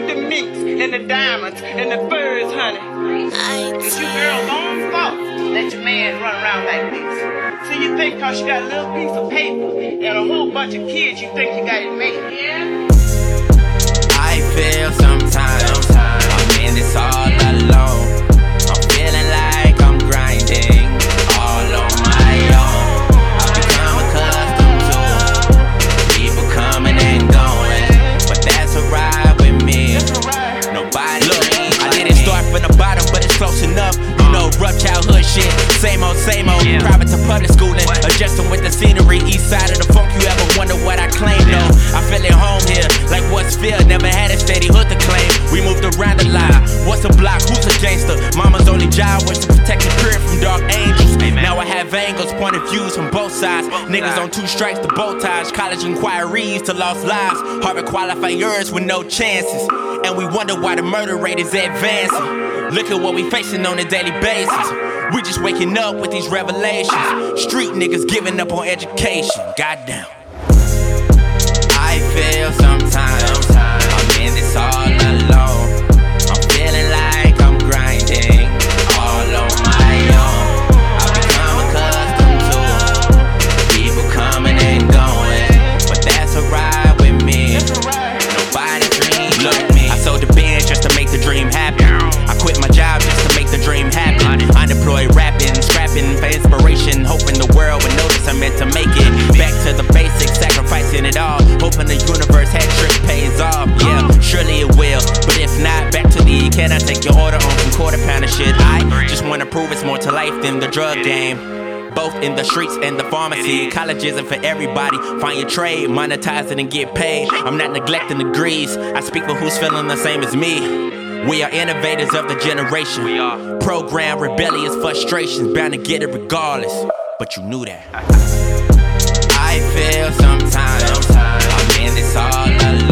minks and the diamonds and the furs, honey. That your man run around like this. So you think cause got a little piece of paper and a whole bunch of kids, you think you got it made. Yeah? I feel sometimes old. Private to public schooling, adjusting with the scenery. East side of the funk, you ever wonder what I claim? No, I feel at home here, like what's feel. Never had a steady hood to claim. We moved around a lot. What's a block? Who's a gangster? Mama's only job was to protect the crib from dark angels. Now I have angles, point of views from both sides. Niggas on two strikes to bow ties. College inquiries to lost lives. Harvard qualifiers with no chances. And we wonder why the murder rate is advancing. Look at what we facing on a daily basis. We just waking up with these revelations. Street niggas giving up on education. Goddamn. I feel sometimes prove it's more to life than the drug game. Both in the streets and the pharmacy. College isn't for everybody. Find your trade, monetize it, and get paid. I'm not neglecting degrees. I speak for who's feeling the same as me. We are innovators of the generation. We are. Program rebellious frustrations, bound to get it regardless. But you knew that. I feel sometimes I'm in this all alone.